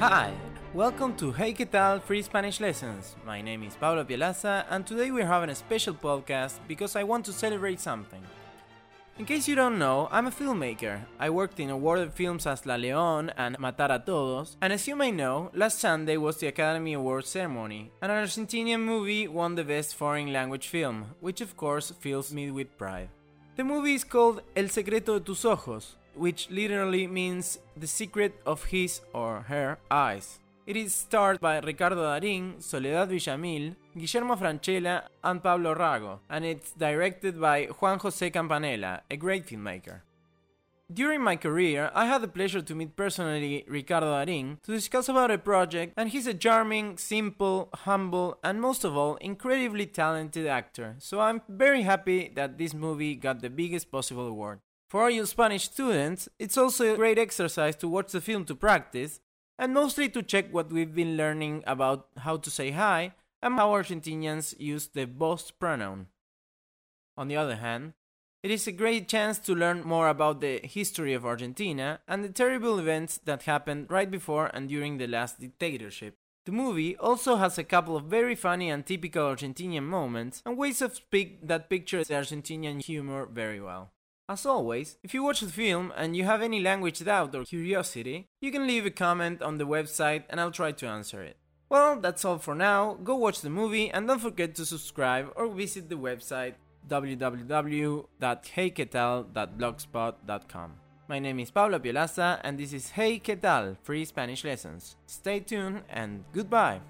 Hi, welcome to Hey ¿Qué tal? Free Spanish Lessons. My name is Pablo Pielaza, and today we're having a special podcast because I want to celebrate something. In case you don't know, I'm a filmmaker. I worked in awarded films as La León and Matar a Todos, and as you may know, last Sunday was the Academy Awards ceremony, and an Argentinian movie won the Best Foreign Language Film, which of course fills me with pride. The movie is called El Secreto de sus Ojos, which literally means the secret of his or her eyes. It is starred by Ricardo Darín, Soledad Villamil, Guillermo Francella, and Pablo Rago, and it's directed by Juan José Campanella, a great filmmaker. During my career, I had the pleasure to meet personally Ricardo Darín to discuss about a project, and he's a charming, simple, humble, and most of all, incredibly talented actor, so I'm very happy that this movie got the biggest possible award. For you Spanish students, it's also a great exercise to watch the film to practice, and mostly to check what we've been learning about how to say hi and how Argentinians use the vos pronoun. On the other hand, it is a great chance to learn more about the history of Argentina and the terrible events that happened right before and during the last dictatorship. The movie also has a couple of very funny and typical Argentinian moments and ways of speak that picture the Argentinian humor very well. As always, if you watch the film and you have any language doubt or curiosity, you can leave a comment on the website and I'll try to answer it. Well, that's all for now. Go watch the movie and don't forget to subscribe or visit the website www.heyquetal.blogspot.com. My name is Pablo Piolaza and this is Hey ¿Qué tal? Free Spanish Lessons. Stay tuned and goodbye.